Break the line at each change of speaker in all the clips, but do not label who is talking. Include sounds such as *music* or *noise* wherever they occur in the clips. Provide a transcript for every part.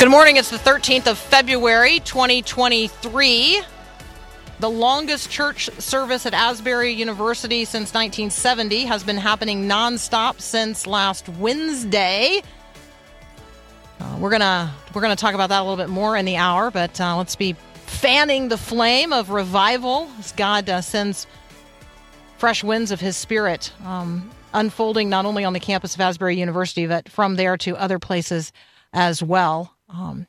Good morning. It's the 13th of February, 2023. The longest church service at Asbury University since 1970 has been happening nonstop since last Wednesday. Uh, we're gonna we're gonna talk about that a little bit more in the hour, but uh, let's be fanning the flame of revival as God uh, sends fresh winds of His Spirit um, unfolding not only on the campus of Asbury University, but from there to other places as well. Um,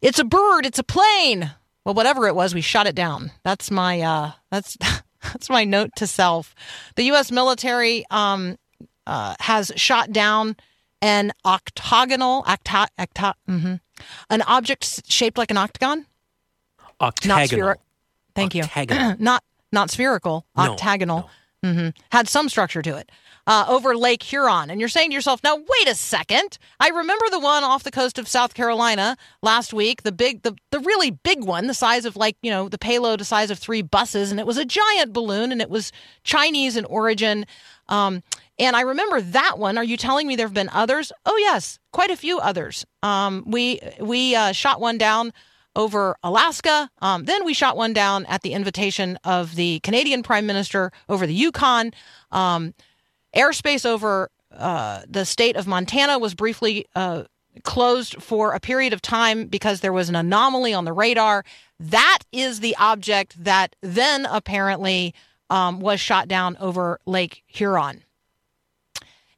it's a bird. It's a plane. Well, whatever it was, we shot it down. That's my uh, that's *laughs* that's my note to self. The U.S. military um, uh, has shot down an octagonal octa, octa, mm-hmm, an object shaped like an octagon, not
Octagonal.
spherical. Thank
Octagonal.
you. *clears throat* not not spherical.
No,
octagonal. hmm Had some structure to it. Uh, over Lake Huron. And you're saying to yourself, now wait a second. I remember the one off the coast of South Carolina last week, the big, the, the really big one, the size of like, you know, the payload the size of three buses. And it was a giant balloon and it was Chinese in origin. Um, and I remember that one. Are you telling me there have been others? Oh, yes, quite a few others. Um, we we uh, shot one down over Alaska. Um, then we shot one down at the invitation of the Canadian Prime Minister over the Yukon. Um, airspace over uh, the state of Montana was briefly uh, closed for a period of time because there was an anomaly on the radar. That is the object that then apparently um, was shot down over Lake Huron.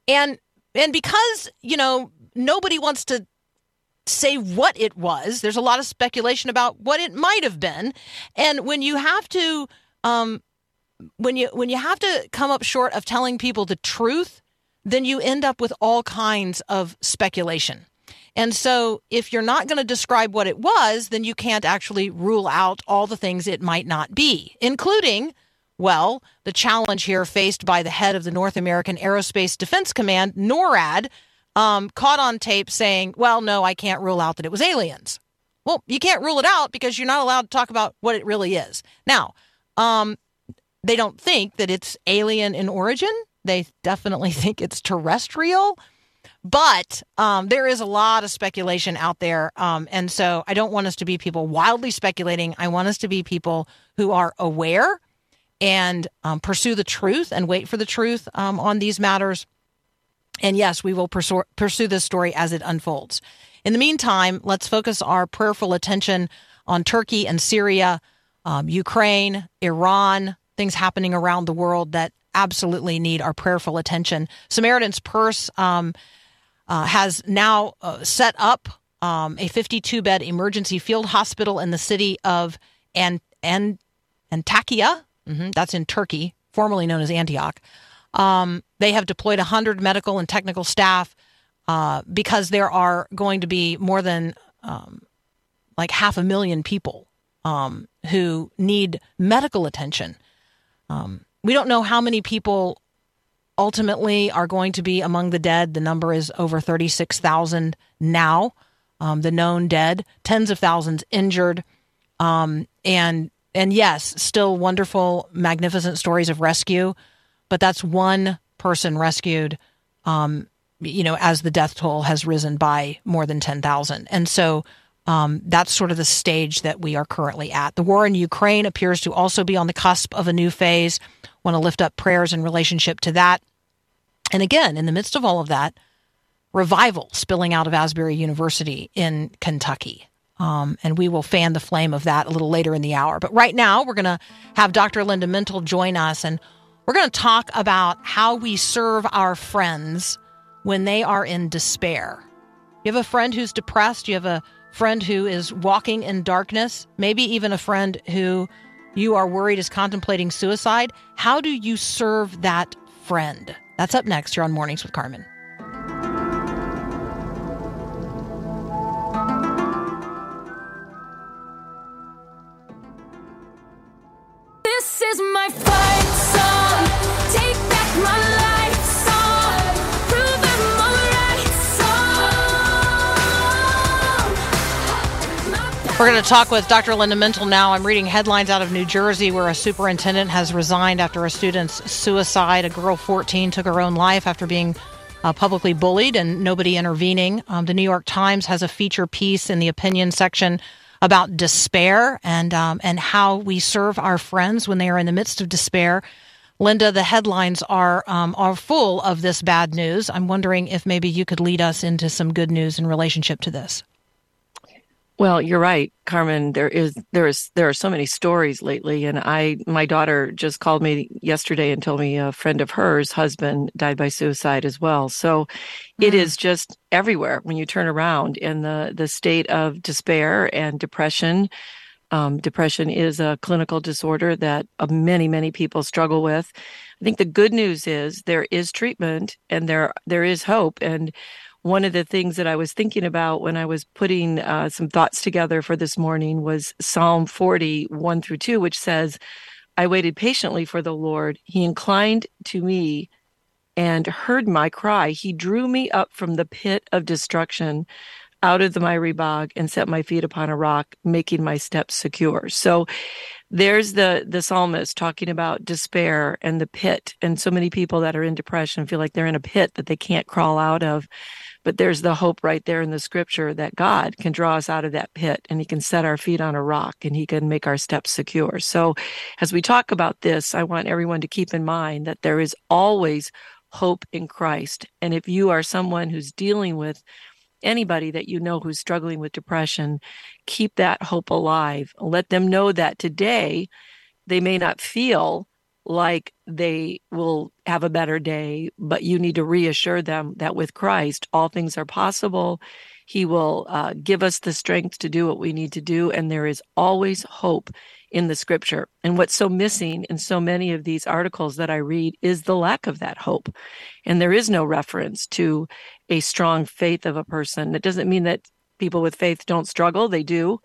And and because you know nobody wants to say what it was. There's a lot of speculation about what it might have been, and when you have to, um, when you when you have to come up short of telling people the truth, then you end up with all kinds of speculation. And so, if you're not going to describe what it was, then you can't actually rule out all the things it might not be, including, well, the challenge here faced by the head of the North American Aerospace Defense Command, NORAD, um, caught on tape saying, well, no, I can't rule out that it was aliens. Well, you can't rule it out because you're not allowed to talk about what it really is. Now, um, they don't think that it's alien in origin. They definitely *laughs* think it's terrestrial. But um, there is a lot of speculation out there. Um, and so I don't want us to be people wildly speculating. I want us to be people who are aware and um, pursue the truth and wait for the truth um, on these matters. And yes, we will pursue, pursue this story as it unfolds. In the meantime, let's focus our prayerful attention on Turkey and Syria, um, Ukraine, Iran, things happening around the world that absolutely need our prayerful attention. Samaritan's Purse um, uh, has now uh, set up um, a 52 bed emergency field hospital in the city of An- An- Antakya. Mhm, that's in Turkey, formerly known as Antioch. Um, they have deployed 100 medical and technical staff uh, because there are going to be more than um, like half a million people um, who need medical attention. Um, we don't know how many people ultimately are going to be among the dead. The number is over 36,000 now, um, the known dead, tens of thousands injured. Um, and and yes, still wonderful, magnificent stories of rescue, but that's one person rescued. Um, you know, as the death toll has risen by more than ten thousand, and so um, that's sort of the stage that we are currently at. The war in Ukraine appears to also be on the cusp of a new phase. Want to lift up prayers in relationship to that, and again, in the midst of all of that, revival spilling out of Asbury University in Kentucky. Um, and we will fan the flame of that a little later in the hour. But right now, we're going to have Dr. Linda Mintle join us, and we're going to talk about how we serve our friends when they are in despair. You have a friend who's depressed, you have a friend who is walking in darkness, maybe even a friend who you are worried is contemplating suicide, how do you serve that friend? That's up next here on Mornings with Carmen.
This is my
We're going to talk with Dr. Linda Mintle now. I'm reading headlines out of New Jersey where a superintendent has resigned after a student's suicide. A girl 14 took her own life after being uh, publicly bullied and nobody intervening. Um, the New York Times has a feature piece in the opinion section about despair and um, and how we serve our friends when they are in the midst of despair. Linda, the headlines are um, are full of this bad news. I'm wondering if maybe you could lead us into some good news in relationship to this.
Well, you're right, Carmen. There is there is there are so many stories lately, and I my daughter just called me yesterday and told me a friend of hers husband died by suicide as well. So it is just everywhere when you turn around in the the state of despair and depression. Um, depression is a clinical disorder that uh, many many people struggle with. I think the good news is there is treatment and there there is hope and one of the things that I was thinking about when I was putting uh, some thoughts together for this morning was Psalm 40, 1 through 2, which says, I waited patiently for the Lord. He inclined to me and heard my cry. He drew me up from the pit of destruction out of the miry bog and set my feet upon a rock, making my steps secure. So there's the the psalmist talking about despair and the pit and so many people that are in depression feel like they're in a pit that they can't crawl out of but there's the hope right there in the scripture that God can draw us out of that pit and he can set our feet on a rock and he can make our steps secure. So as we talk about this, I want everyone to keep in mind that there is always hope in Christ. And if you are someone who's dealing with anybody that you know who's struggling with depression, keep that hope alive. Let them know that today they may not feel like they will have a better day, but you need to reassure them that with Christ, all things are possible. He will uh, give us the strength to do what we need to do, and there is always hope in the scripture. And what's so missing in so many of these articles that I read is the lack of that hope. And there is no reference to a strong faith of a person. It doesn't mean that people with faith don't struggle, they do.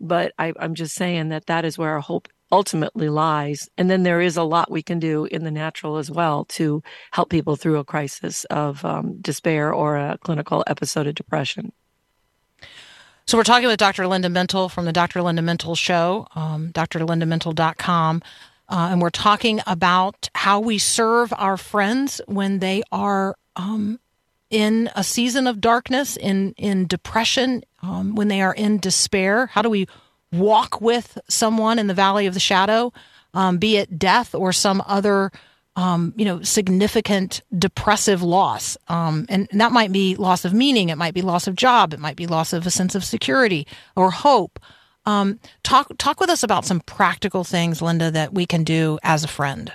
But I, I'm just saying that that is where our hope ultimately lies. And then there is a lot we can do in the natural as well to help people through a crisis of um, despair or a clinical episode of depression.
So we're talking with Dr. Linda Mintle from the Dr. Linda Mintle Show, um, drlindamintle.com. Uh, and we're talking about how we serve our friends when they are um, in a season of darkness, in in depression, um, when they are in despair. How do we walk with someone in the valley of the shadow, um, be it death or some other, um, you know, significant depressive loss. Um, and, and that might be loss of meaning. It might be loss of job. It might be loss of a sense of security or hope. Um, talk talk with us about some practical things, Linda, that we can do as a friend.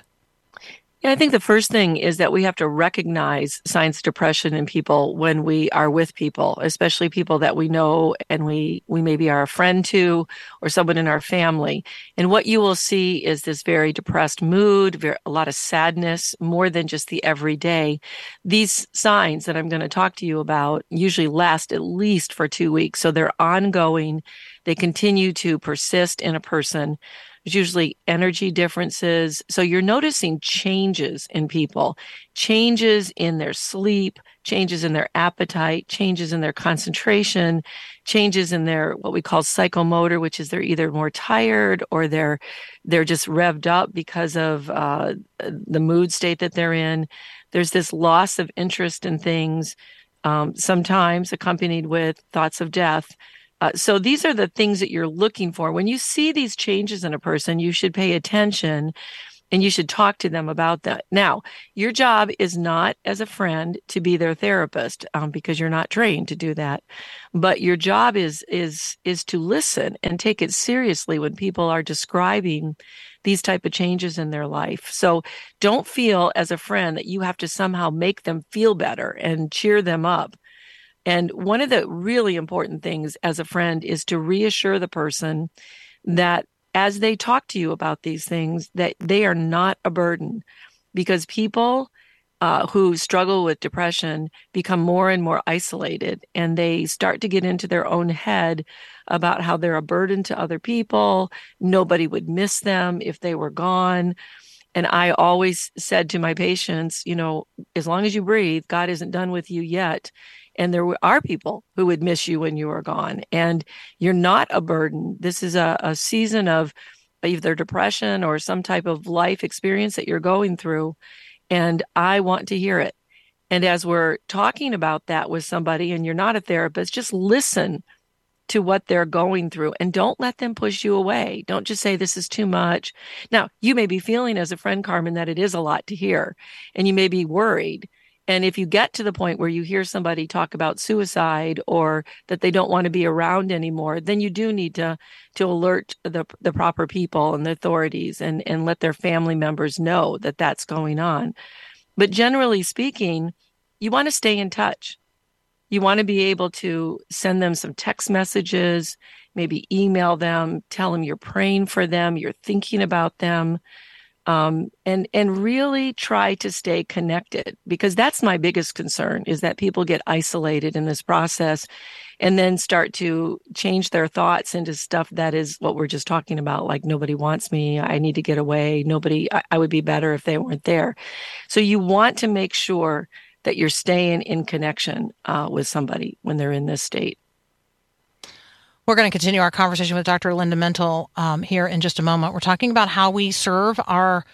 Yeah, I think the first thing is that we have to recognize signs of depression in people when we are with people, especially people that we know and we, we maybe are a friend to or someone in our family. And what you will see is this very depressed mood, very, a lot of sadness, more than just the everyday. These signs that I'm going to talk to you about usually last at least for two weeks. So they're ongoing. They continue to persist in a person. There's usually energy differences. So you're noticing changes in people, changes in their sleep, changes in their appetite, changes in their concentration, changes in their what we call psychomotor, which is they're either more tired or they're they're just revved up because of uh, the mood state that they're in. There's this loss of interest in things, um, sometimes accompanied with thoughts of death. Uh, so these are the things that you're looking for. When you see these changes in a person, you should pay attention and you should talk to them about that. Now, your job is not as a friend to be their therapist um, because you're not trained to do that. But your job is is is to listen and take it seriously when people are describing these type of changes in their life. So don't feel as a friend that you have to somehow make them feel better and cheer them up And one of the really important things as a friend is to reassure the person that as they talk to you about these things, that they are not a burden because people uh, who struggle with depression become more and more isolated and they start to get into their own head about how they're a burden to other people. Nobody would miss them if they were gone. And I always said to my patients, you know, as long as you breathe, God isn't done with you yet. And there are people who would miss you when you are gone. And you're not a burden. This is a, a season of either depression or some type of life experience that you're going through. And I want to hear it. And as we're talking about that with somebody, and you're not a therapist, just listen to what they're going through and don't let them push you away. Don't just say this is too much. Now, you may be feeling as a friend, Carmen, that it is a lot to hear and you may be worried. And if you get to the point where you hear somebody talk about suicide or that they don't want to be around anymore, then you do need to to alert the the proper people and the authorities and and let their family members know that that's going on. But generally speaking, you want to stay in touch. You want to be able to send them some text messages, maybe email them, tell them you're praying for them, you're thinking about them um, and and really try to stay connected because that's my biggest concern is that people get isolated in this process and then start to change their thoughts into stuff that is what we're just talking about like nobody wants me. I need to get away. Nobody i, I would be better if they weren't there. So you want to make sure that you're staying in connection uh, with somebody when they're in this state
We're going to continue our conversation with Dr. Linda Mintle um, here in just a moment. We're talking about how we serve our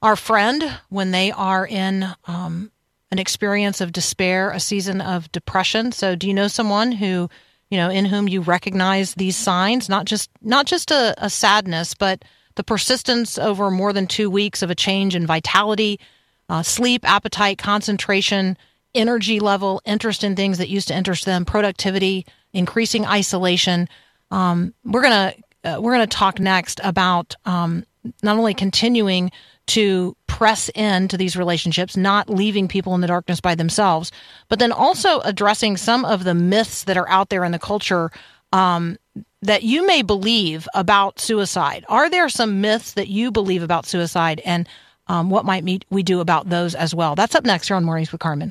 our friend when they are in um, an experience of despair, a season of depression. So, do you know someone who, you know, in whom you recognize these signs? Not just not just a, a sadness, but the persistence over more than two weeks of a change in vitality, uh, sleep, appetite, concentration, energy level, interest in things that used to interest them, productivity, increasing isolation. Um, we're gonna uh, we're gonna talk next about um, not only continuing to press into these relationships, not leaving people in the darkness by themselves, but then also addressing some of the myths that are out there in the culture um, that you may believe about suicide. Are there some myths that you believe about suicide and um, what might we do about those as well? That's up next here on Mornings with Carmen.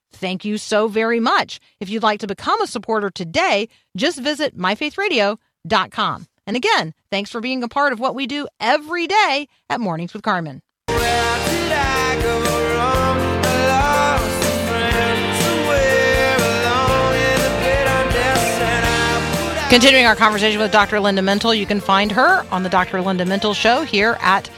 Thank you so very much. If you'd like to become a supporter today, just visit myfaithradio.com. And again, thanks for being a part of what we do every day at Mornings with Carmen. Continuing our conversation with Dr. Linda Mintle, you can find her on the Dr. Linda Mintle Show here at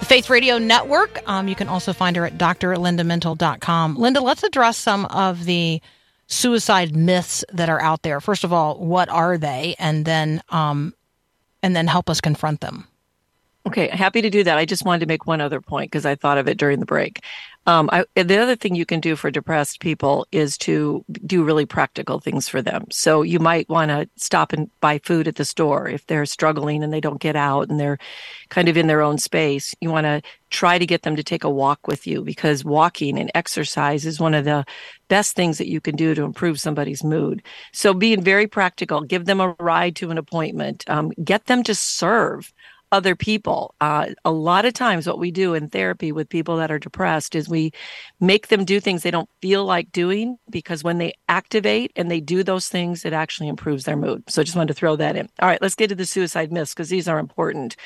the Faith Radio Network. Um, you can also find her at drlindamintle.com. Linda, let's address some of the suicide myths that are out there. First of all, what are they? And then, um, and then help us confront them.
Okay, happy to do that. I just wanted to make one other point because I thought of it during the break. Um, I, the other thing you can do for depressed people is to do really practical things for them. So you might want to stop and buy food at the store if they're struggling and they don't get out and they're kind of in their own space. You want to try to get them to take a walk with you because walking and exercise is one of the best things that you can do to improve somebody's mood. So being very practical, give them a ride to an appointment, um, get them to serve other people. Uh, a lot of times, what we do in therapy with people that are depressed is we make them do things they don't feel like doing because when they activate and they do those things, it actually improves their mood. So I just wanted to throw that in. All right, let's get to the suicide myths because these are important.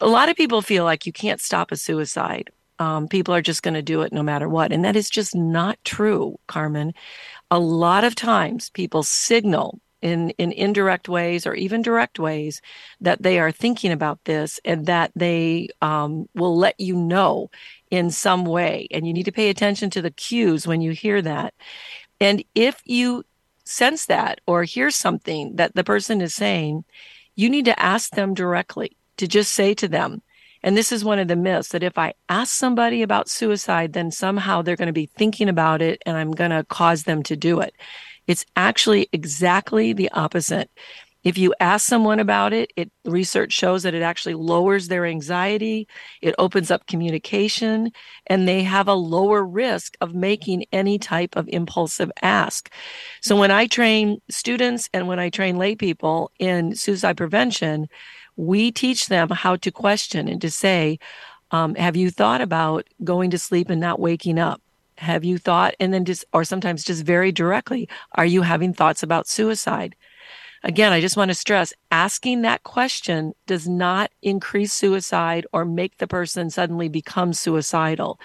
A lot of people feel like you can't stop a suicide. Um, people are just going to do it no matter what. And that is just not true, Carmen. A lot of times people signal in in indirect ways or even direct ways that they are thinking about this and that they um, will let you know in some way and you need to pay attention to the cues when you hear that and if you sense that or hear something that the person is saying, you need to ask them directly to just say to them, and this is one of the myths that if I ask somebody about suicide, then somehow they're going to be thinking about it and I'm going to cause them to do it. It's actually exactly the opposite. If you ask someone about it, it research shows that it actually lowers their anxiety, it opens up communication, and they have a lower risk of making any type of impulsive ask. So when I train students and when I train lay people in suicide prevention, we teach them how to question and to say, um, have you thought about going to sleep and not waking up? Have you thought, and then just, or sometimes just very directly, are you having thoughts about suicide? Again, I just want to stress asking that question does not increase suicide or make the person suddenly become suicidal.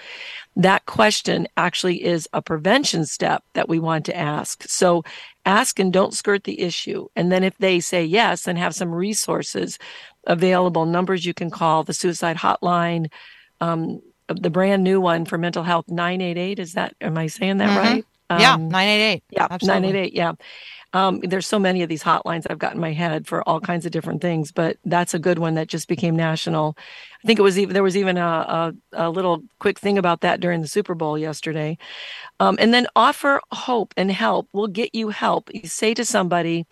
That question actually is a prevention step that we want to ask. So ask and don't skirt the issue. And then if they say yes, then have some resources available, numbers you can call, the suicide hotline, um, the brand new one for mental health, 988. Is that, am I saying that
Mhm.
right?
yeah,
Um,
988.
yeah,
Absolutely.
988. Yeah. Um, there's so many of these hotlines I've got in my head for all kinds of different things, but that's a good one that just became national. I think it was even, there was even a, a, a little quick thing about that during the Super Bowl yesterday. Um, and then offer hope and help. We'll get you help. You say to somebody,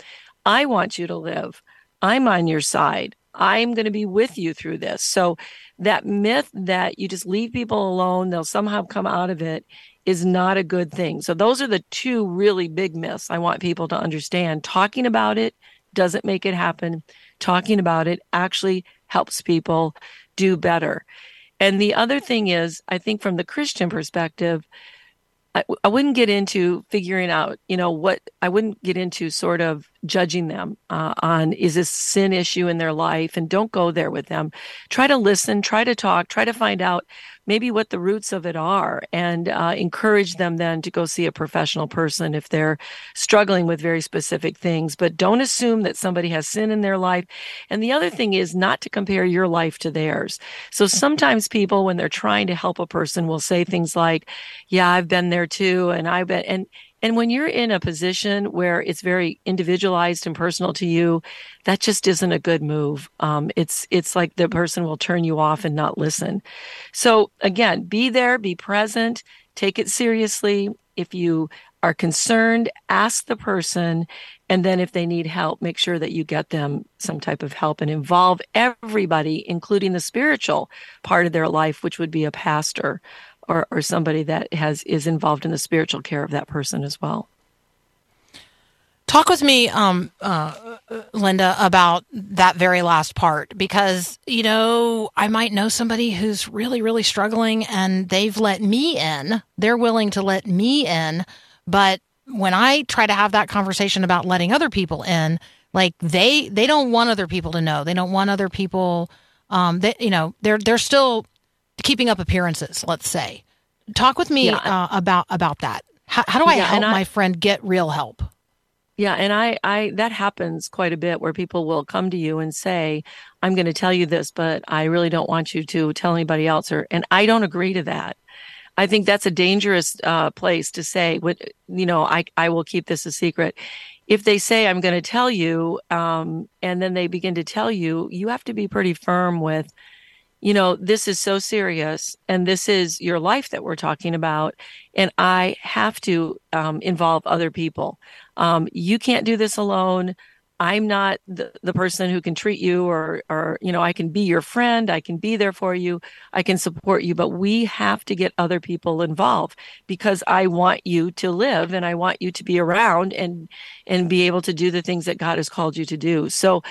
I want you to live. I'm on your side. I'm going to be with you through this. So that myth that you just leave people alone, they'll somehow come out of it is not a good thing. So those are the two really big myths I want people to understand. Talking about it doesn't make it happen. Talking about it actually helps people do better. And the other thing is, I think from the Christian perspective, I, I wouldn't get into figuring out, you know, what I wouldn't get into sort of judging them uh, on is this sin issue in their life and don't go there with them. Try to listen, try to talk, try to find out maybe what the roots of it are and uh, encourage them then to go see a professional person if they're struggling with very specific things. But don't assume that somebody has sin in their life. And the other thing is not to compare your life to theirs. So sometimes people, when they're trying to help a person, will say things like, yeah, I've been there too. And I've been, and, and when you're in a position where it's very individualized and personal to you, that just isn't a good move. Um, it's it's like the person will turn you off and not listen. So again, be there, be present, take it seriously. If you are concerned, ask the person, and then if they need help, make sure that you get them some type of help and involve everybody, including the spiritual part of their life, which would be a pastor or, or somebody that has is involved in the spiritual care of that person as well.
Talk with me, um, uh, Linda, about that very last part because, you know, I might know somebody who's really, really struggling and they've let me in. They're willing to let me in. But when I try to have that conversation about letting other people in, like they, they don't want other people to know. They don't want other people, um, they, you know, they're, they're still keeping up appearances, let's say. Talk with me
Yeah.
uh, about, about that. How, how do I
Yeah,
help
I-
my friend get real help?
Yeah, and I, I that happens quite a bit where people will come to you and say, "I'm going to tell you this, but I really don't want you to tell anybody else." Or, and I don't agree to that. I think that's a dangerous uh, place to say. What you know, I I will keep this a secret. If they say I'm going to tell you, um, and then they begin to tell you, you have to be pretty firm with, you know, this is so serious, and this is your life that we're talking about, and I have to um, involve other people. Um, you can't do this alone. I'm not the, the person who can treat you or, or, you know, I can be your friend. I can be there for you. I can support you, but we have to get other people involved because I want you to live and I want you to be around and, and be able to do the things that God has called you to do. So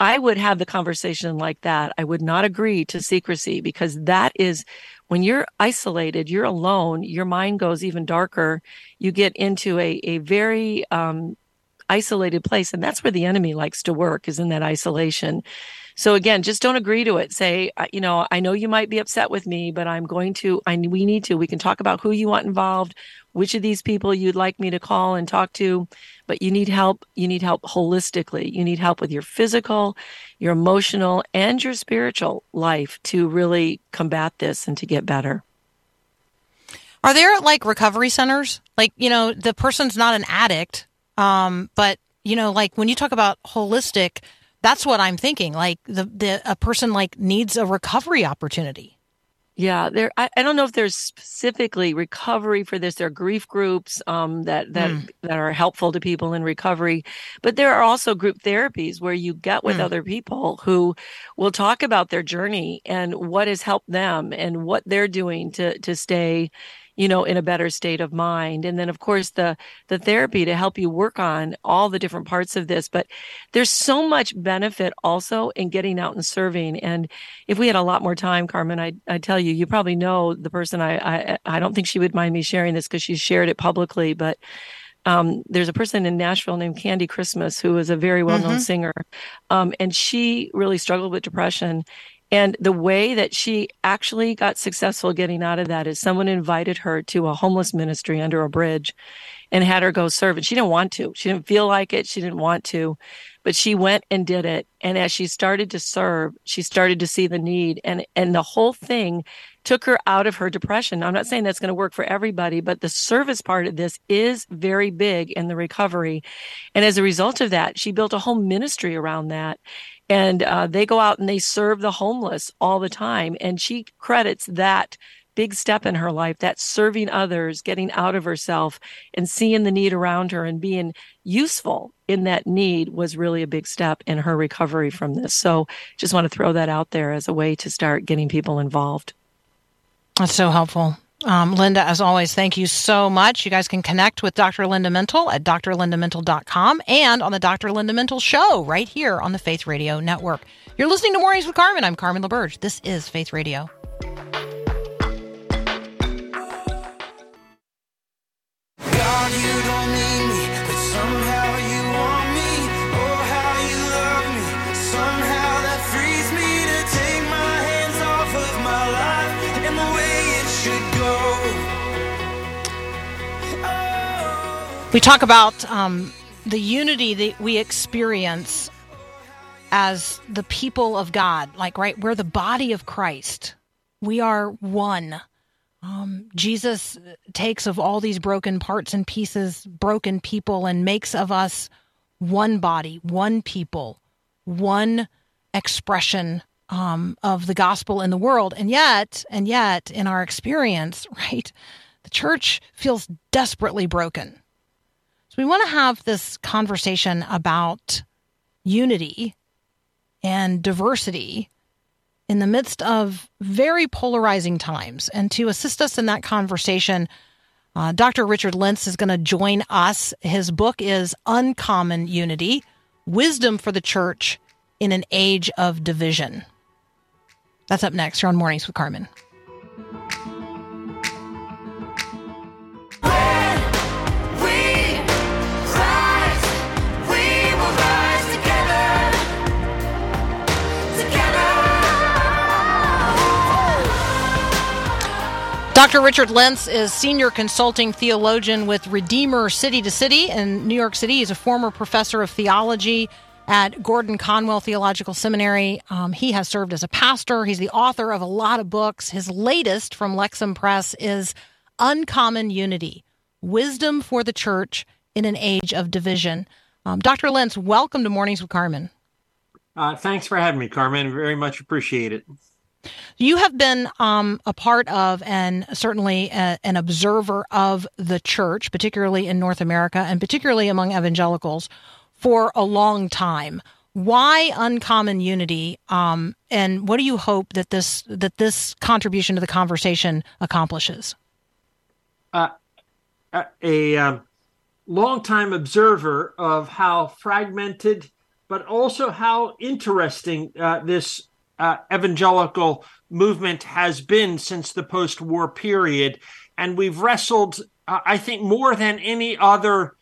I would have the conversation like that. I would not agree to secrecy because that is when you're isolated, you're alone, your mind goes even darker. You get into a, a very um, isolated place. And that's where the enemy likes to work is in that isolation. So again, just don't agree to it. Say, uh, you know, I know you might be upset with me, but I'm going to, I, we need to, we can talk about who you want involved, which of these people you'd like me to call and talk to, but you need help. You need help holistically. You need help with your physical, your emotional, and your spiritual life to really combat this and to get better.
Are there like recovery centers? Like, you know, the person's not an addict, Um, but you know, like when you talk about holistic, that's what I'm thinking. Like the the a person like needs a recovery opportunity.
Yeah, there. I, I don't know if there's specifically recovery for this. There are grief groups um, that that
Mm.
that are helpful to people in recovery, but there are also group therapies where you get with
Mm.
other people who will talk about their journey and what has helped them and what they're doing to to stay, you know, in a better state of mind. And then, of course, the the therapy to help you work on all the different parts of this. But there's so much benefit also in getting out and serving. And if we had a lot more time, Carmen, I I tell you, you probably know the person. I I I don't think she would mind me sharing this because she's shared it publicly, but. Um, there's a person in Nashville named Candy Christmas who is a very well-known singer, um, and she really struggled with depression. And the way that she actually got successful getting out of that is someone invited her to a homeless ministry under a bridge and had her go serve. And she didn't want to. She didn't feel like it. She didn't want to. But she went and did it. And as she started to serve, she started to see the need. And and the whole thing took her out of her depression. I'm not saying that's going to work for everybody, but the service part of this is very big in the recovery. And as a result of that, she built a whole ministry around that. And uh, they go out and they serve the homeless all the time. And she credits that big step in her life, that serving others, getting out of herself and seeing the need around her and being useful in that need was really a big step in her recovery from this. So just want to throw that out there as a way to start getting people involved.
That's so helpful. Um, Linda, as always, thank you so much. You guys can connect with Dr. Linda Mintle at drlindamintle.com and on the Dr. Linda Mintle show right here on the Faith Radio Network. You're listening to Mornings with Carmen. I'm Carmen LaBerge. This is Faith Radio. We talk about um, the unity that we experience as the people of God. Like, right, we're the body of Christ. We are one. Um, Jesus takes of all these broken parts and pieces, broken people, and makes of us one body, one people, one expression um, of the gospel in the world. And yet, and yet, in our experience, *laughs* right, the church feels desperately broken. So we want to have this conversation about unity and diversity in the midst of very polarizing times. And to assist us in that conversation, uh, Dr. Richard Lints is going to join us. His book is Uncommon Unity Wisdom for the Church in an Age of Division. That's up next You're on Mornings with Carmen. Dr. Richard Lints is senior consulting theologian with Redeemer City to City in New York City. He's a former professor of theology at Gordon Conwell Theological Seminary. Um, he has served as a pastor. He's the author of a lot of books. His latest from Lexham Press is Uncommon Unity Wisdom for the Church in an Age of Division. Um, Dr. Lints, welcome to Mornings with Carmen.
Uh, thanks for having me, Carmen. Very much appreciate it.
You have been um, a part of and certainly a, an observer of the church, particularly in North America and particularly among evangelicals, for a long time. Why uncommon unity? Um, and what do you hope that this that this contribution to the conversation accomplishes?
Uh, a a um, longtime observer of how fragmented, but also how interesting uh, this uh, evangelical movement has been since the post war period. And we've wrestled, uh, I think, more than any other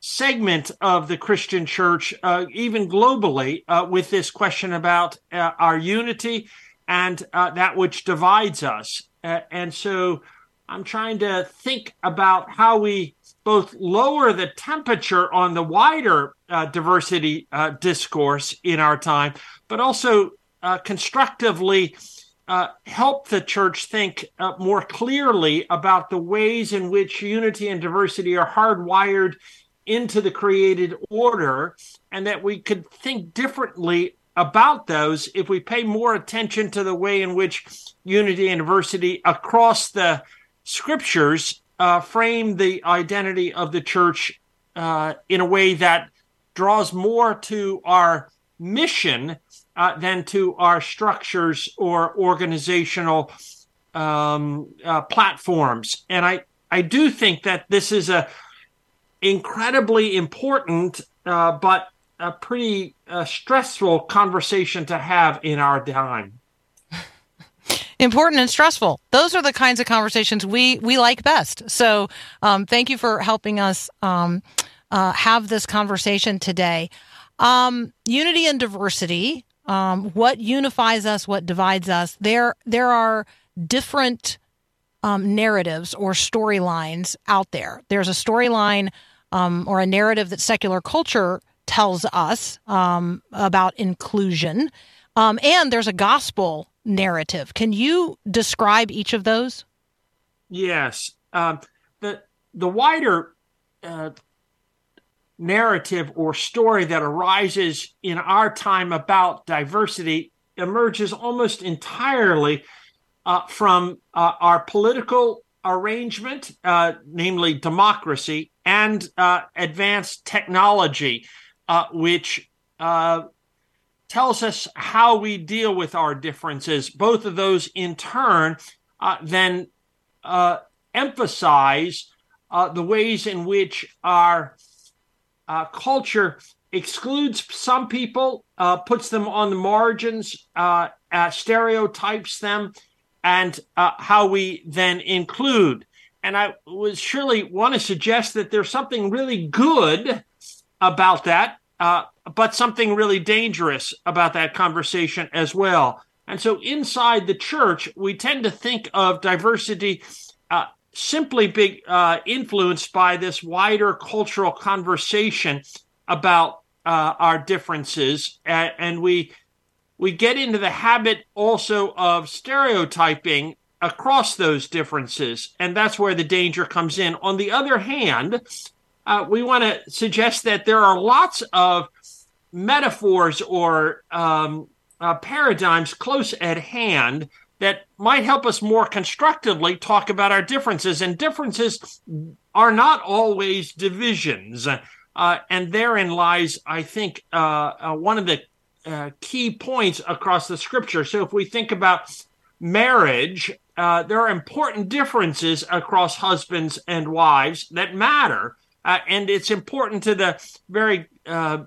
segment of the Christian church, uh, even globally, uh, with this question about uh, our unity and uh, that which divides us. And so I'm trying to think about how we both lower the temperature on the wider diversity discourse in our time, but also uh, constructively uh, help the church think uh, more clearly about the ways in which unity and diversity are hardwired into the created order, and that we could think differently about those if we pay more attention to the way in which unity and diversity across the scriptures uh, frame the identity of the church uh, in a way that draws more to our mission uh, than to our structures or organizational um, uh, platforms. And I, I do think that this is a incredibly important, uh, but a pretty uh, stressful conversation to have in our time. *laughs*
important and stressful. Those are the kinds of conversations we we like best. So, um, thank you for helping us um, uh, have this conversation today. Um, unity and diversity. Um, what unifies us? What divides us? There there are different um, narratives or storylines out there. There's a storyline um, or a narrative that secular culture tells us about inclusion. Um, and there's a gospel narrative. Can you describe each of those?
Yes. Um, the the wider uh, narrative or story that arises in our time about diversity emerges almost entirely uh, from uh, our political arrangement, uh, namely democracy, and uh, advanced technology, uh, which tells us how we deal with our differences. Both of those, in turn, uh, then uh, emphasize uh, the ways in which our uh, culture excludes some people, uh, puts them on the margins, uh, stereotypes them, and how we then include. And I would surely want to suggest that there's something really good about that uh, but something really dangerous about that conversation as well. And so inside the church, we tend to think of diversity uh, simply be uh, influenced by this wider cultural conversation about uh, our differences, and, and we we get into the habit also of stereotyping across those differences, and that's where the danger comes in. On the other hand, uh, we want to suggest that there are lots of metaphors or um, uh, paradigms close at hand that might help us more constructively talk about our differences. And differences are not always divisions. Uh, and therein lies, I think, uh, uh, one of the uh, key points across the scripture. So if we think about marriage, uh, there are important differences across husbands and wives that matter. Uh, and it's important to the very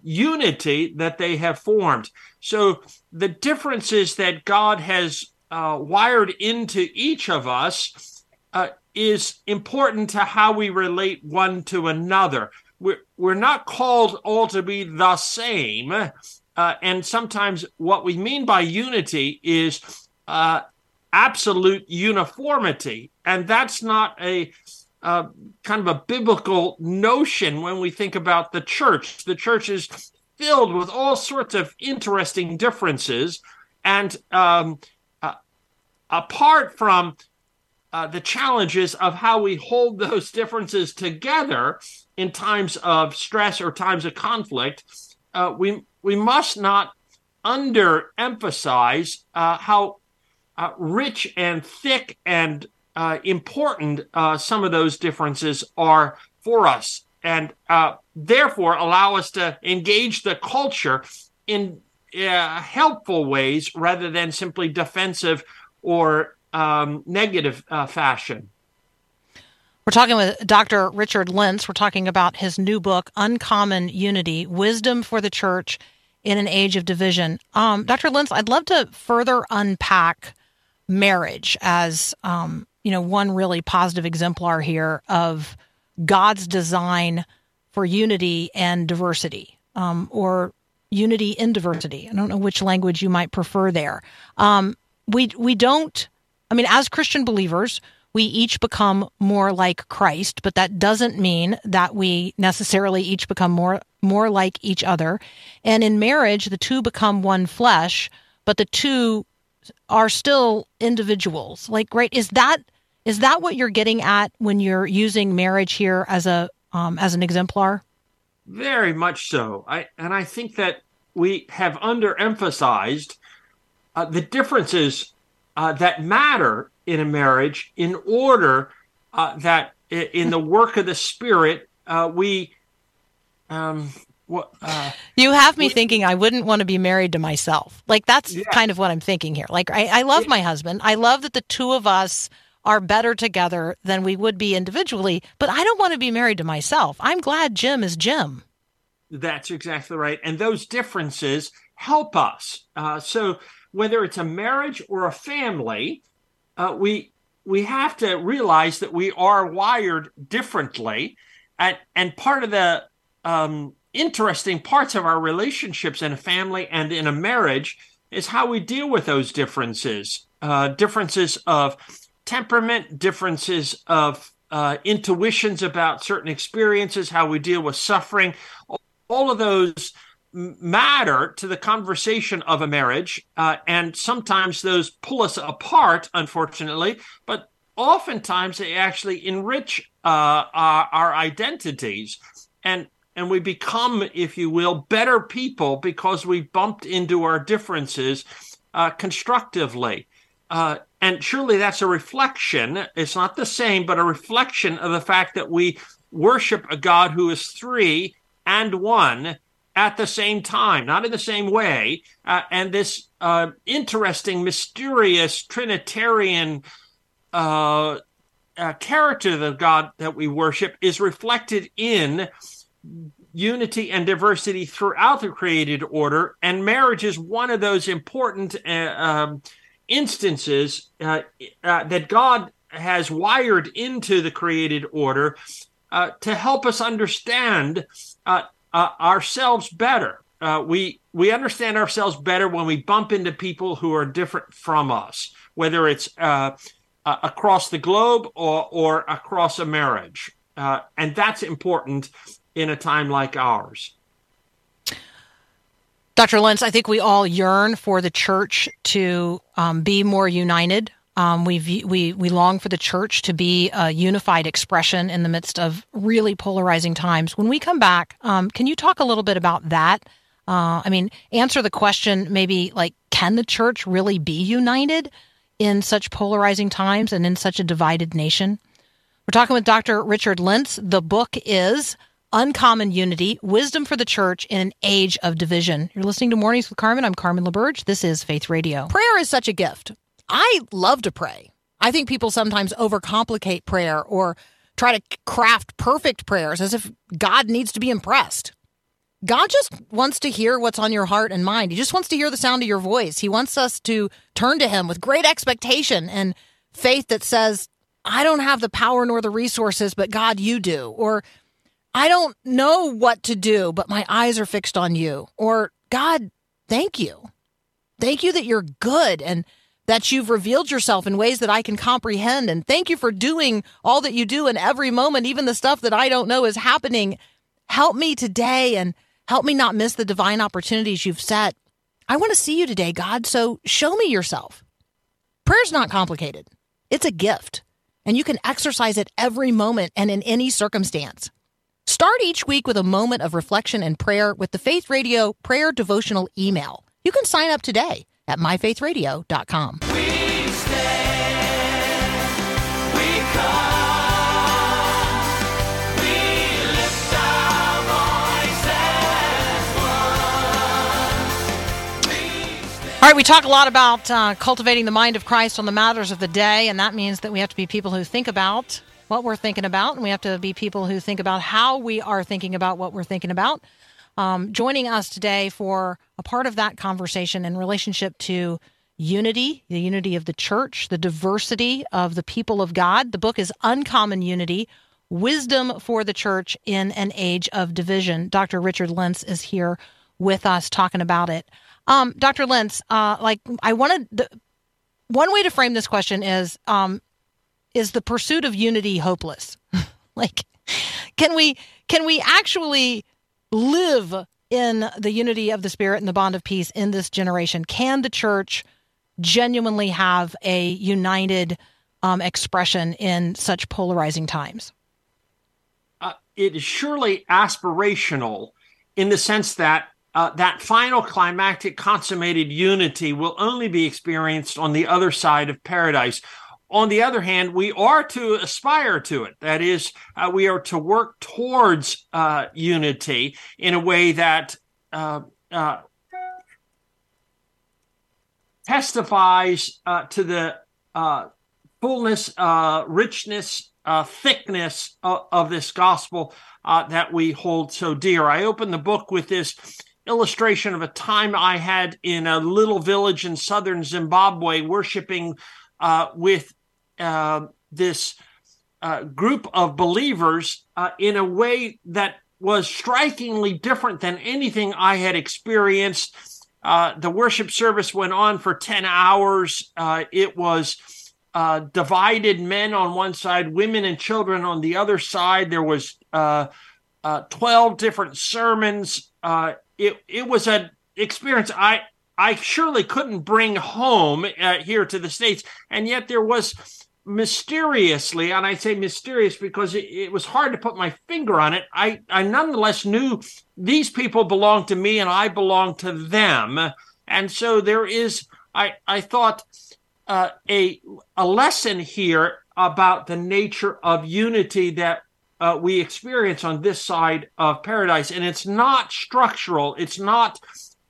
unity that they have formed. So the differences that God has uh, wired into each of us uh, is important to how we relate one to another. We're, we're not called all to be the same. Uh, and sometimes what we mean by unity is uh, absolute uniformity. And that's not a uh, kind of a biblical notion when we think about the church. The church is filled with all sorts of interesting differences. And um, apart from uh, the challenges of how we hold *laughs* those differences together in times of stress or times of conflict, uh, we we must not underemphasize uh, how uh, rich and thick and uh, important uh, some of those differences are for us, and therefore allow us to engage the culture in helpful ways rather than simply defensive or um, negative uh, fashion.
We're talking with Dr. Richard Lints. We're talking about his new book, Uncommon Unity Wisdom for the Church in an Age of Division. Um, Dr. Lints, I'd love to further unpack marriage as um, you know, one really positive exemplar here of God's design for unity and diversity, um, or unity in diversity. I don't know which language you might prefer there. Um, we we don't. I mean, as Christian believers, we each become more like Christ, but that doesn't mean that we necessarily each become more more like each other. And in marriage, the two become one flesh, but the two are still individuals. Like, right? Is that is that what you're getting at when you're using marriage here as a um, as an exemplar?
Very much so. I and I think that we have underemphasized uh, the differences uh, that matter in a marriage in order uh, that in the work of the spirit uh, we um what uh,
You have me thinking I wouldn't want to be married to myself. Like that's
Yeah.
kind of what I'm thinking here. Like I, I love my husband. I love that the two of us are better together than we would be individually, but I don't want to be married to myself. I'm glad Jim is Jim.
That's exactly right. And those differences help us. Uh, so whether it's a marriage or a family, uh, we we have to realize that we are wired differently, and and part of the um, interesting parts of our relationships in a family and in a marriage is how we deal with those differences. Uh, differences of temperament, differences of uh, intuitions about certain experiences, how we deal with suffering all of those matter to the conversation of a marriage, uh, and sometimes those pull us apart, unfortunately. But oftentimes they actually enrich uh, our, our identities, and and we become, if you will, better people because we bumped into our differences uh, constructively. Uh, and surely that's a reflection. It's not the same, but a reflection of the fact that we worship a God who is three and one at the same time, not in the same way. Uh, and this uh, interesting, mysterious Trinitarian uh, uh, character of God that we worship is reflected in unity and diversity throughout the created order. And marriage is one of those important uh, um, instances uh, that God has wired into the created order uh, to help us understand uh, uh, ourselves better. Uh, we we understand ourselves better when we bump into people who are different from us, whether it's uh, uh, across the globe or or across a marriage, uh, and that's important in a time like ours.
Dr. Lints, I think we all yearn for the church to um, be more united. Um, we, we we long for the church to be a unified expression in the midst of really polarizing times. When we come back, um, can you talk a little bit about that? Uh, I mean, answer the question maybe like, can the church really be united in such polarizing times and in such a divided nation? We're talking with Dr. Richard Lints. The book is Uncommon Unity Wisdom for the Church in an Age of Division. You're listening to Mornings with Carmen. I'm Carmen LaBerge. This is Faith Radio. Prayer is such a gift. I love to pray. I think people sometimes overcomplicate prayer or try to craft perfect prayers as if God needs to be impressed. God just wants to hear what's on your heart and mind. He just wants to hear the sound of your voice. He wants us to turn to Him with great expectation and faith that says, I don't have the power nor the resources, but God, you do. Or I don't know what to do, but my eyes are fixed on you. Or God, thank you. Thank you that you're good and that you've revealed yourself in ways that I can comprehend. And thank you for doing all that you do in every moment, even the stuff that I don't know is happening. Help me today and help me not miss the divine opportunities you've set. I want to see you today, God, so show me yourself. Prayer's not complicated, it's a gift, and you can exercise it every moment and in any circumstance. Start each week with a moment of reflection and prayer with the Faith Radio Prayer Devotional email. You can sign up today at myfaithradio.com.
We stand, we come,
All right, we talk a lot about uh, cultivating the mind of Christ on the matters of the day, and that means that we have to be people who think about what we're thinking about, and we have to be people who think about how we are thinking about what we're thinking about. Um, joining us today for a part of that conversation in relationship to unity, the unity of the church, the diversity of the people of God. The book is Uncommon Unity Wisdom for the Church in an Age of Division. Dr. Richard Lints is here with us talking about it. Um, Dr. Lints, uh, like I wanted the one way to frame this question is um, is the pursuit of unity hopeless? *laughs* like, can we can we actually live in the unity of the spirit and the bond of peace in this generation? Can the church genuinely have a united um, expression in such polarizing times?
uh, it is surely aspirational in the sense that uh, that final climactic consummated unity will only be experienced on the other side of paradise. On the other hand, we are to aspire to it. That is, uh, we are to work towards uh, unity in a way that uh, uh, testifies uh, to the uh, fullness, richness, thickness of, of this gospel that we hold so dear. I open the book with this illustration of a time I had in a little village in southern Zimbabwe worshiping uh, with uh, this uh, group of believers uh, in a way that was strikingly different than anything I had experienced. Uh, the worship service went on for 10 hours. Uh, it was divided men on one side, women and children on the other side. There was uh, uh, 12 different sermons. It, it was an experience I, I surely couldn't bring home uh, here to the States. And yet there was mysteriously, and I say mysterious because it, it was hard to put my finger on it. I, I nonetheless knew these people belonged to me and I belonged to them. And so there is, I, I thought, uh, a, a lesson here about the nature of unity that uh, we experience on this side of paradise. And it's not structural, it's not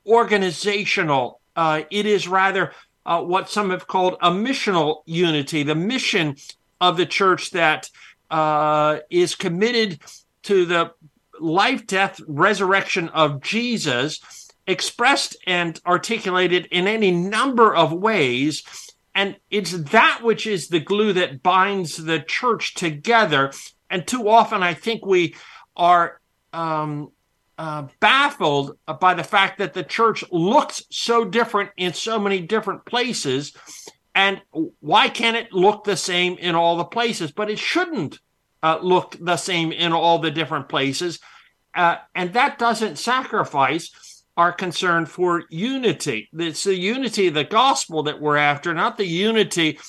organizational. Uh, it is rather uh, what some have called a missional unity, the mission of the church that uh, is committed to the life, death, resurrection of Jesus, expressed and articulated in any number of ways. And it's that which is the glue that binds the church together. And too often, I think we are um, uh, baffled by the fact that the church looks so different in so many different places. And why can't it look the same in all the places? But it shouldn't uh, look the same in all the different places. Uh, and that doesn't sacrifice our concern for unity. It's the unity of the gospel that we're after, not the unity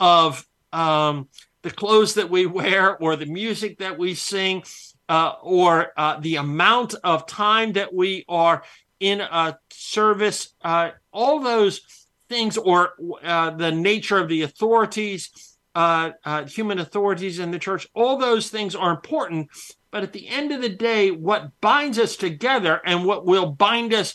of um, the clothes that we *laughs* wear or the music that we sing uh, or uh, the amount of time that we are in a service, uh, all those things, or uh, the nature of the authorities, uh, uh, human authorities in the church, all those things are important. But at the end of the day, what binds us together and what will bind us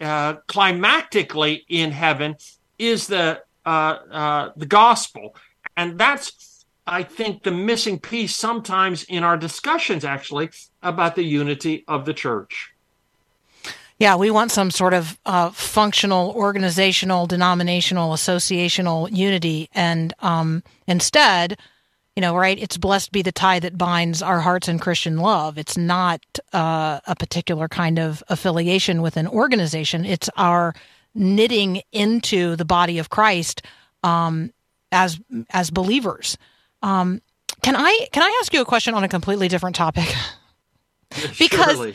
climactically in heaven is the the gospel, and that's I think, the missing piece sometimes in our discussions, actually, about the unity of the church.
Yeah, we want some sort of uh, functional, organizational, denominational, associational unity. And um, instead, you know, right, it's blessed be the tie that binds our hearts in Christian love. It's not uh, a particular kind of affiliation with an organization, it's our knitting into the body of Christ um, as as believers. Um, can I can I ask you a question on a completely different topic? *laughs* because
Surely.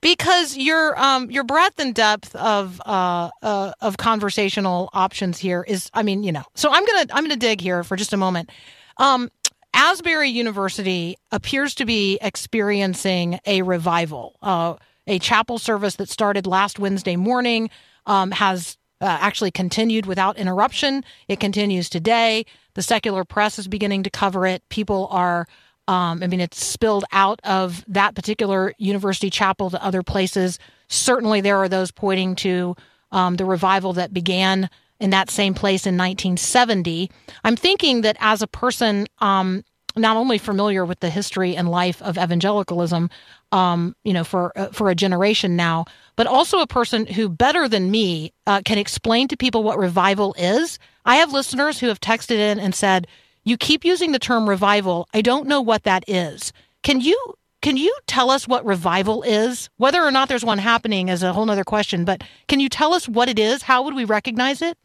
because your um your breadth and depth of uh, uh of conversational options here is I mean you know so I'm gonna I'm gonna dig here for just a moment. Um, Asbury University appears to be experiencing a revival. Uh, a chapel service that started last Wednesday morning um, has uh, actually continued without interruption. It continues today. The secular press is beginning to cover it. People are, um, I mean, it's spilled out of that particular university chapel to other places. Certainly, there are those pointing to um, the revival that began in that same place in 1970. I'm thinking that as a person, um, not only familiar with the history and life of evangelicalism, um, you know, for uh, for a generation now, but also a person who better than me uh, can explain to people what revival is. I have listeners who have texted in and said, "You keep using the term revival. I don't know what that is. Can you?" Can you tell us what revival is? Whether or not there's one happening is a whole other question, but can you tell us what it is? How would we recognize it?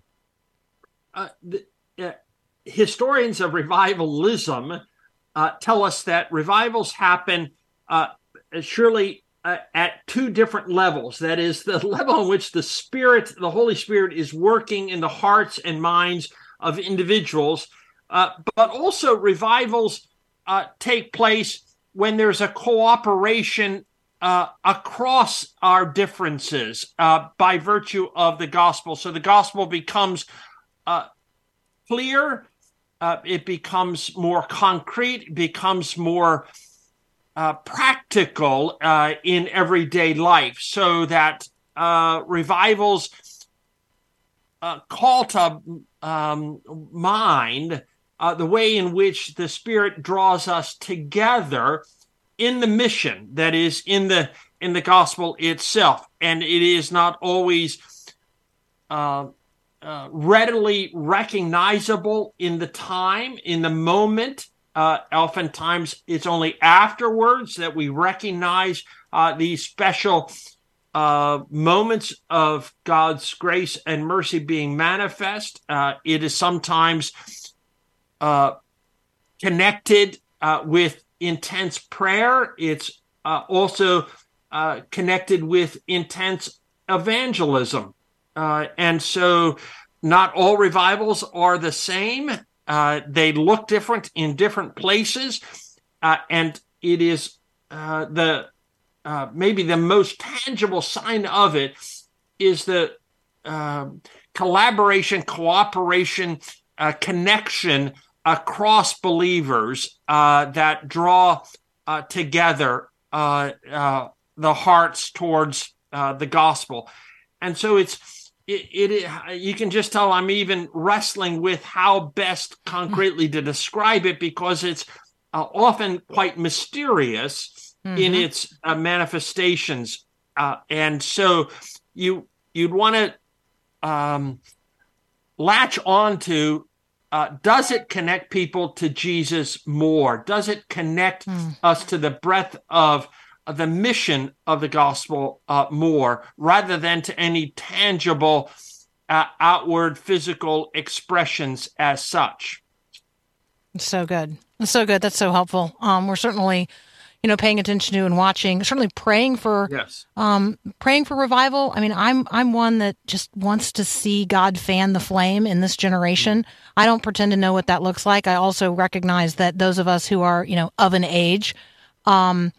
uh, the, uh, historians of revivalism uh, tell us that revivals happen uh, surely uh, at two different levels. That is, the *laughs* level in which the Spirit, the Holy Spirit, is working in the hearts and minds of individuals, uh, but also revivals uh, take place when there's a cooperation uh, across our differences uh, by virtue of the gospel. So the gospel becomes clear, it becomes more concrete, it becomes more uh, practical uh, in everyday life, so that revivals call to um, mind the way in which the Spirit draws us together in the mission that is in the in the gospel itself. And it is not always uh, uh, readily recognizable in the time in the moment uh, oftentimes it's only afterwards that we recognize uh, these special uh, moments of god's grace and mercy being manifest uh, it is sometimes connected with intense prayer. It's uh, also uh, connected with intense evangelism. Uh, and so not all revivals are the same. Uh, they look different in different places. Uh, and it is uh, the maybe the most tangible sign of it is the collaboration, cooperation, connection across believers uh, that draw uh, together uh, uh the hearts towards uh, the gospel. And so it's it, it, you can just tell I'm even wrestling with how best concretely to describe it because it's uh, often quite mysterious mm-hmm. in its manifestations. and so you you'd want to um, latch on to uh, does it connect people to Jesus more? Does it connect mm. us to the breadth of the mission of the gospel uh, more rather than to any tangible uh, outward physical expressions as such?
So good. So good. That's so helpful. Um, we're certainly you know, paying attention to and watching, certainly praying for,
yes.
um, praying for revival. I mean, I'm, I'm one that just wants to see God fan the flame in this generation. I don't pretend to know what that looks like. I also recognize that those of us who are, you know, of an age, um,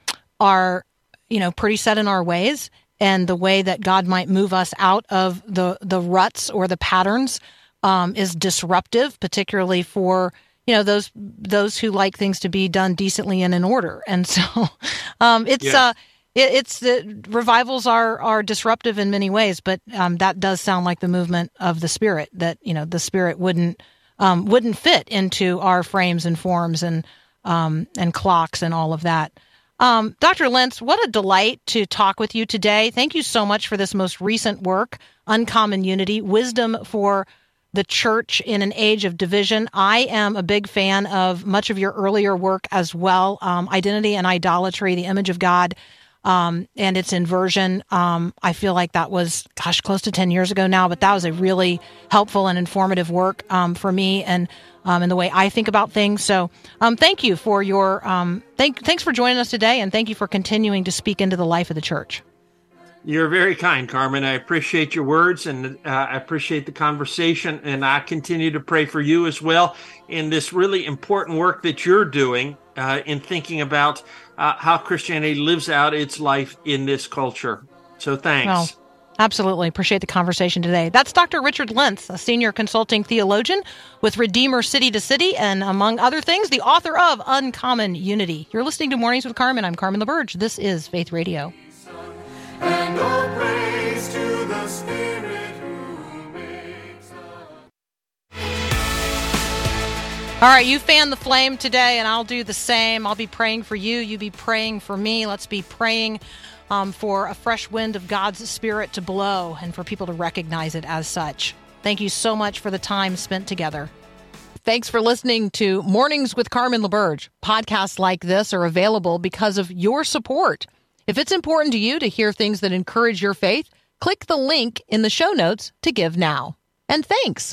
are, you know, pretty set in our ways and the way that God might move us out of the, the ruts or the patterns, um, is disruptive, particularly for, you know those those who like things to be done decently and in order. And so *laughs* um, it's uh it, it's the revivals are are disruptive in many ways but um, that does sound like the movement of the spirit that you know the spirit wouldn't um, wouldn't fit into our frames and forms and um, and clocks and all of that um, Dr. Lints, what a delight to talk with you today. Thank you so much for this most recent work, Uncommon Unity, Wisdom for the church in an age of division. I am a big fan of much of your earlier work as well um, Identity and Idolatry, the image of God. Um, and its inversion. Um, I feel like that was, gosh, close to 10 years ago now, but that was a really helpful and informative work um, for me and um, in the way I think about things. So um, thank you for your, um, thank, thanks for joining us today, and thank you for continuing to speak into the life of the church.
You're very kind, Carmen. I appreciate your words and uh, I appreciate the conversation. And I continue to pray for you as well in this really important work that you're doing uh, in thinking about uh, how Christianity lives out its life in this culture. So thanks. Well,
absolutely. Appreciate the conversation today. That's Dr. Richard Lints, a senior consulting theologian with Redeemer City to City, and among other things, the author of Uncommon Unity. You're listening to Mornings with Carmen. I'm Carmen LaBerge. This is Faith Radio. All right, you fan the flame today, and I'll do the same. I'll be praying for you. You be praying for me. Let's be praying um, for a fresh wind of God's Spirit to blow and for people to recognize it as such. Thank you so much for the time spent together. Thanks for listening to Mornings with Carmen LaBerge. Podcasts like this are available because of your support. If it's important to you to hear things that encourage your faith, click the link in the show notes to give now. And thanks.